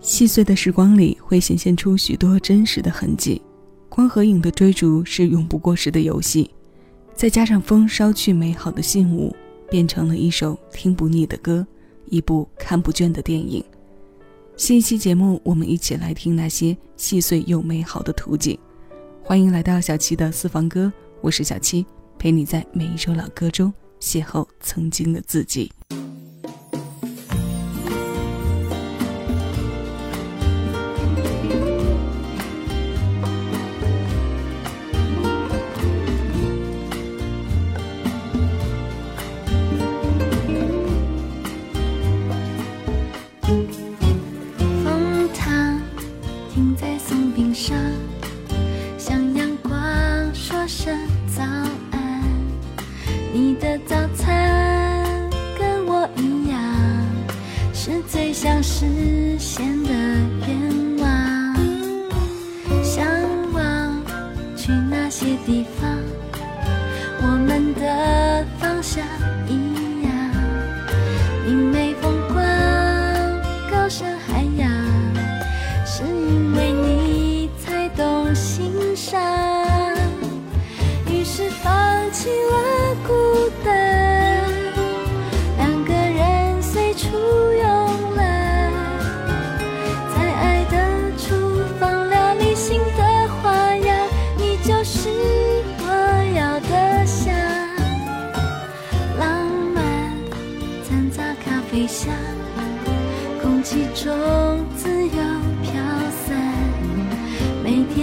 细碎的时光里会显现出许多真实的痕迹。光和影的追逐是永不过时的游戏，再加上风捎去美好的信物，变成了一首听不腻的歌，一部看不倦的电影。新一期节目，我们一起来听那些细碎又美好的图景。欢迎来到小七的私房歌，我是小七，陪你在每一首老歌中邂逅曾经的自己。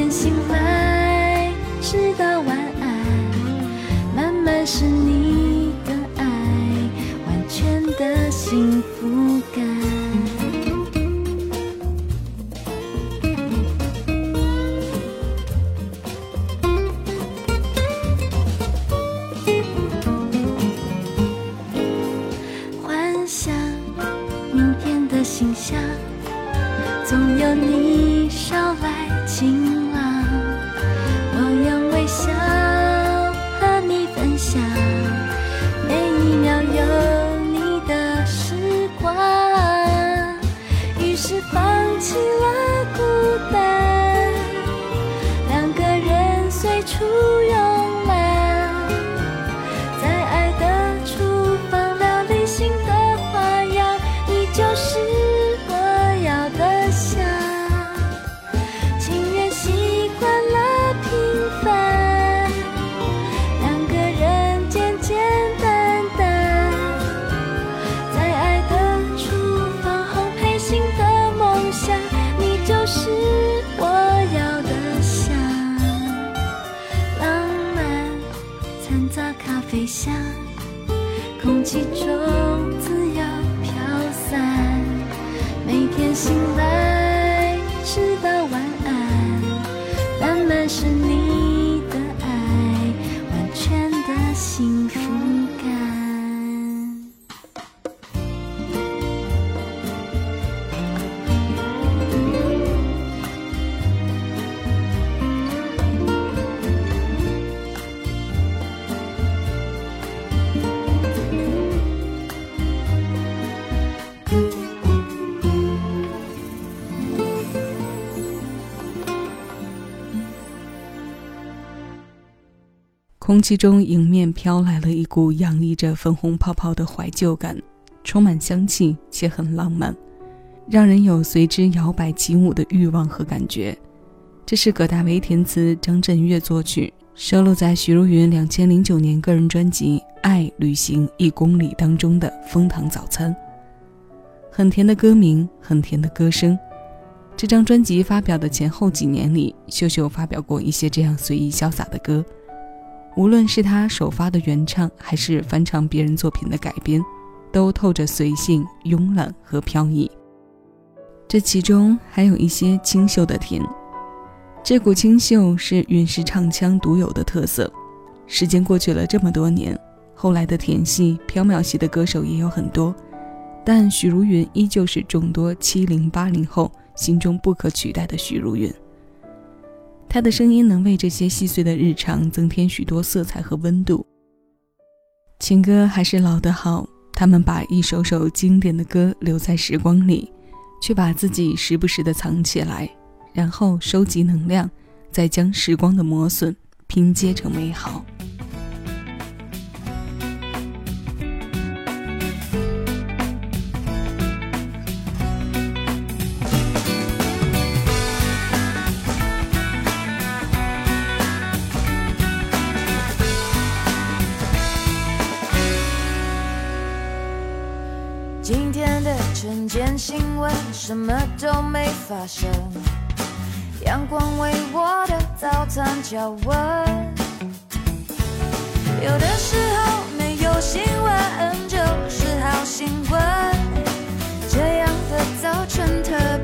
心是我要的香浪漫掺杂咖啡香空气中自由飘散每天醒来空气中迎面飘来了一股洋溢着粉红泡泡的怀旧感，充满香气且很浪漫，让人有随之摇摆起舞的欲望和感觉。这是葛大为填词，张震岳作曲，收录在许茹芸两千零九年个人专辑《爱旅行一公里》当中的《枫糖早餐》。很甜的歌名，很甜的歌声。这张专辑发表的前后几年里，秀秀发表过一些这样随意潇洒的歌。无论是他首发的原唱，还是翻唱别人作品的改编，都透着随性、慵懒和飘逸。这其中还有一些清秀的甜，这股清秀是陨石唱腔独有的特色。时间过去了这么多年，后来的甜系、飘渺系的歌手也有很多，但许茹芸依旧是众多七零八零后心中不可取代的许茹芸。他的声音能为这些细碎的日常增添许多色彩和温度。情歌还是老的好，他们把一首首经典的歌留在时光里，却把自己时不时的藏起来，然后收集能量，再将时光的磨损拼接成美好。什么都没发生，阳光为我的早餐加温。有的时候没有新闻就是好新闻，这样的早晨特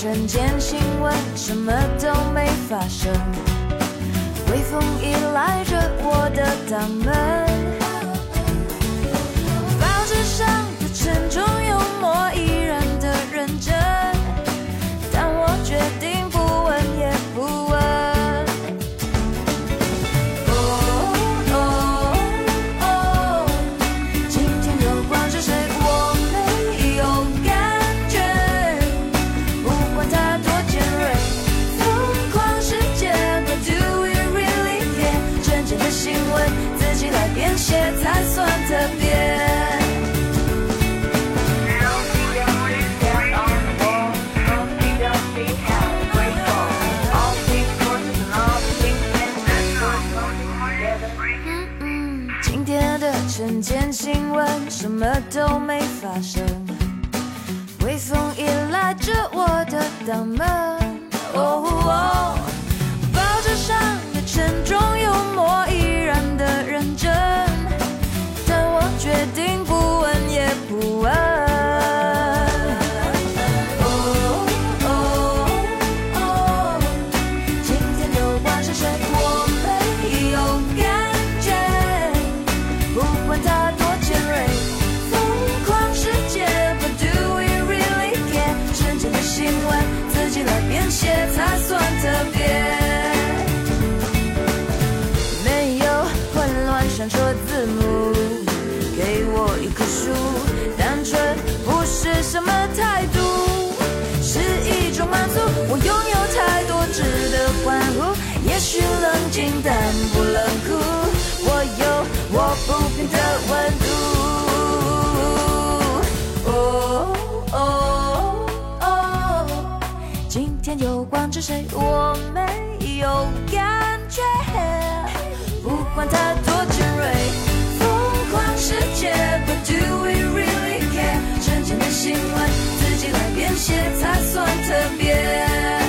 瞬间亲吻什么都没发生，微风依赖着我的大门，什么都没发生。微风依赖着我的大门，闪烁字幕，给我一棵树，单纯不是什么态度，是一种满足。我拥有太多值得欢呼，也许冷静但不冷酷，我有我不变的温度。哦哦哦，今天有关着谁，我没有感觉，不管它，狂世界，But do we really care？真正的新闻自己来编写才算特别。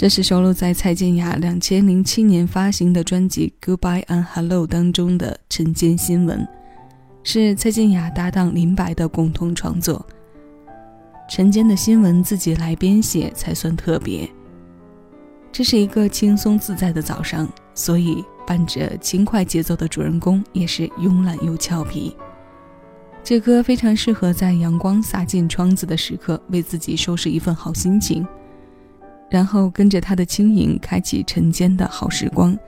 这是收录在蔡健雅两千零七年发行的专辑《Goodbye and Hello》当中的晨间新闻，是蔡健雅搭档林白的共同创作。晨间的新闻自己来编写才算特别。这是一个轻松自在的早上，所以伴着轻快节奏的主人公也是慵懒又俏皮。这歌非常适合在阳光洒进窗子的时刻，为自己收拾一份好心情。然后跟着他的轻盈，开启晨间的好时光，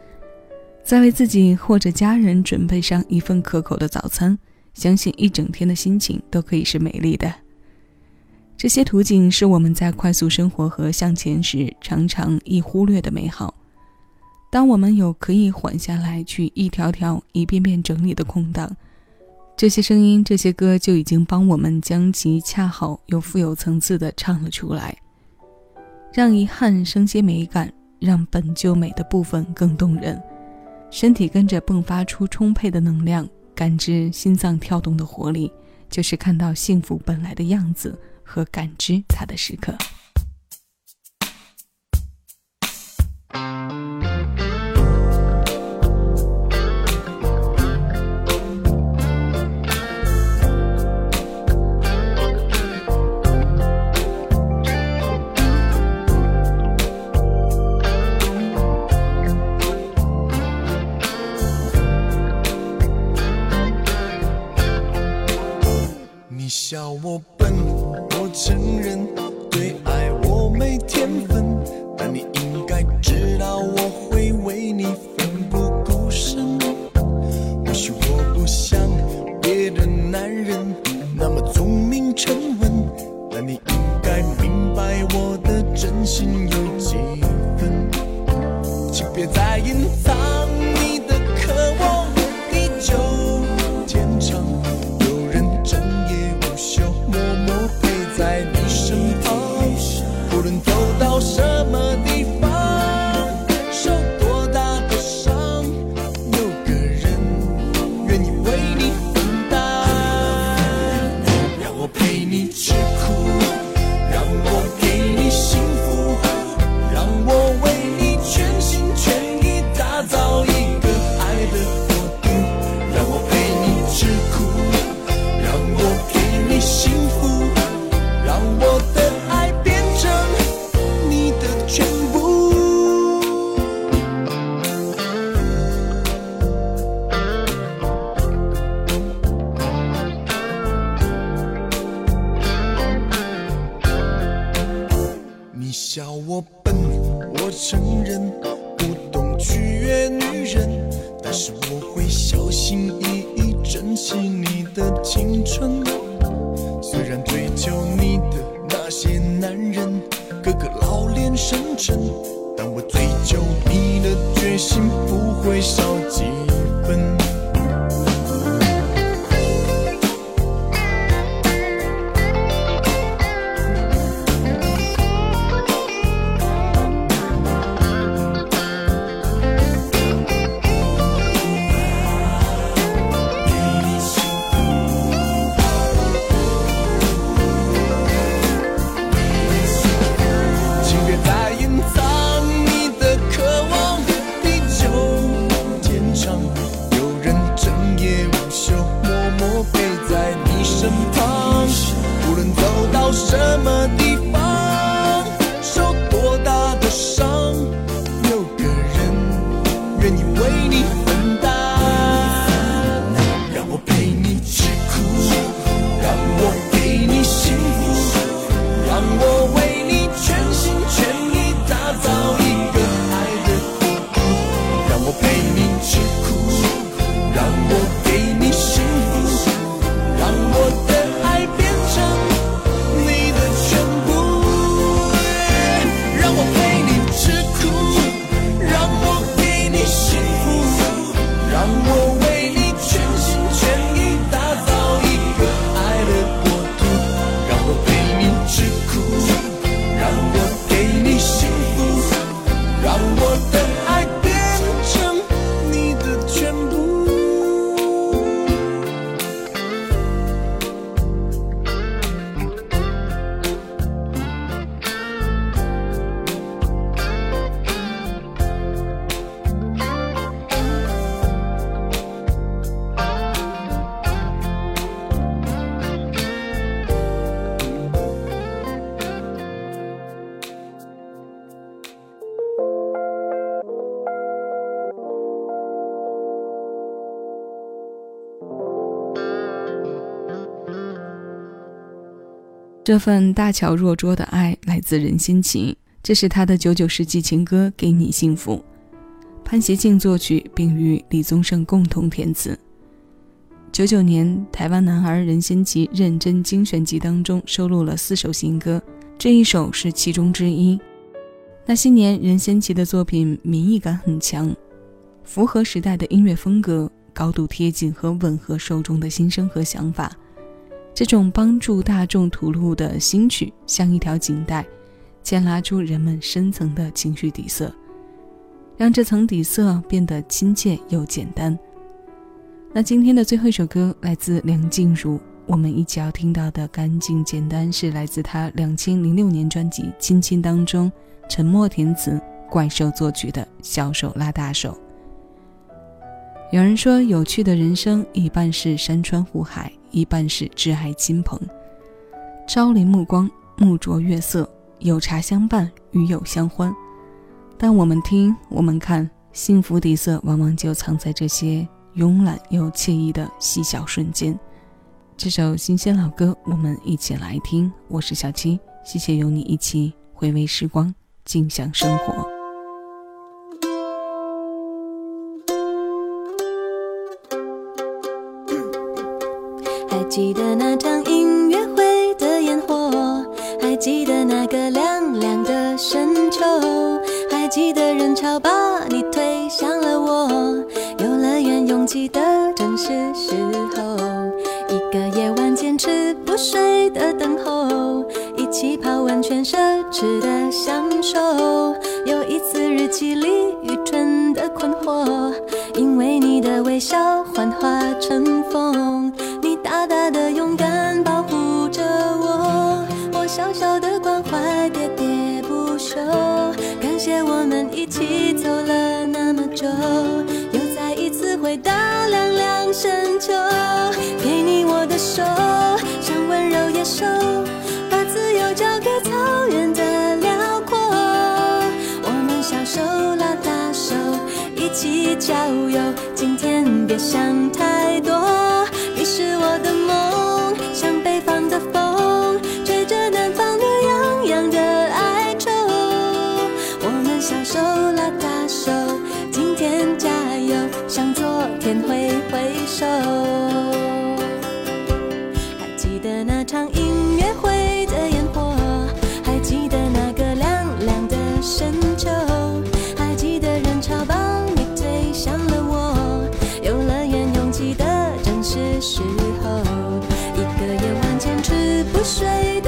再为自己或者家人准备上一份可口的早餐，相信一整天的心情都可以是美丽的。这些图景是我们在快速生活和向前时常常易忽略的美好。当我们有可以缓下来去一条条、一遍遍整理的空档，这些声音、这些歌就已经帮我们将其恰好又富有层次地唱了出来。让遗憾生些美感，让本就美的部分更动人，身体跟着迸发出充沛的能量，感知心脏跳动的活力，就是看到幸福本来的样子和感知它的时刻。你笑我笨，我承认对爱我没天分，但你无论走到什么地方。open 这份大巧若拙的爱来自任贤齐，这是他的九九世纪情歌《给你幸福》，潘协庆作曲，并与李宗盛共同填词。九九年，台湾男儿任贤齐认真精选集当中收录了四首新歌，这一首是其中之一。那些年，任贤齐的作品民意感很强，符合时代的音乐风格，高度贴近和吻合受众的心声和想法。这种帮助大众吐露的新曲，像一条锦带，牵拉出人们深层的情绪底色，让这层底色变得亲切又简单。那今天的最后一首歌来自梁静茹，《我们一起要听到的《干净简单》是来自他两千零六年专辑《亲亲》当中，沉默填词、怪兽作曲的《小手拉大手》。有人说，有趣的人生一半是山川湖海，一半是挚爱亲朋。朝临暮光，暮着月色，有茶相伴，与友相欢。但我们听，我们看，幸福底色往往就藏在这些慵懒又惬意的细小瞬间。这首新鲜老歌，我们一起来听。我是小七，谢谢有你一起回味时光，静享生活。记得那场音乐会的烟火，还记得那个凉凉的深秋，还记得人潮把你推向了我，游乐园拥挤的正是时候。一个夜晚坚持不睡的等候，一起泡温泉奢侈的享受，有一次日记里愚蠢的困惑，因为你的微笑幻化成风，起郊游。今天别想太多。水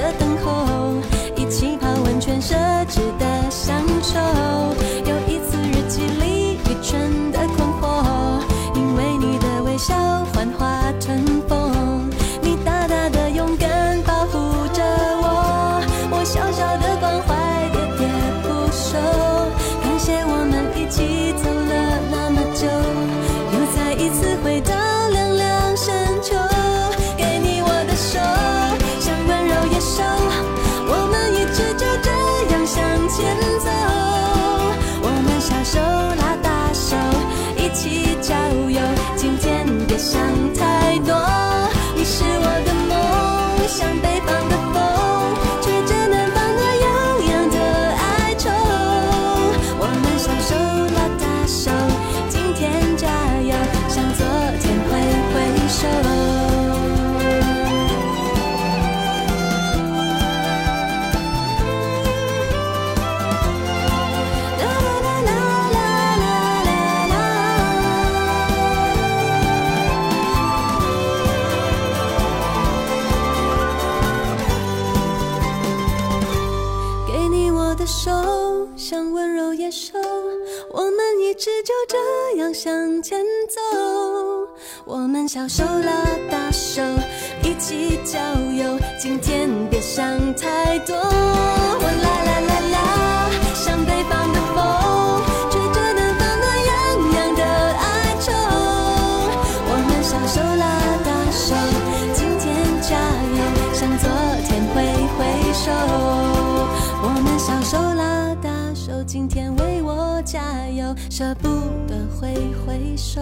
就这样向前走，我们小手拉大手，一起郊游。今天别想太多。我啦啦啦啦，像北方的风，吹着南方暖洋洋的哀愁。我们小手拉大手，今天加油，向昨天挥挥手。为我加油，舍不得。挥挥手。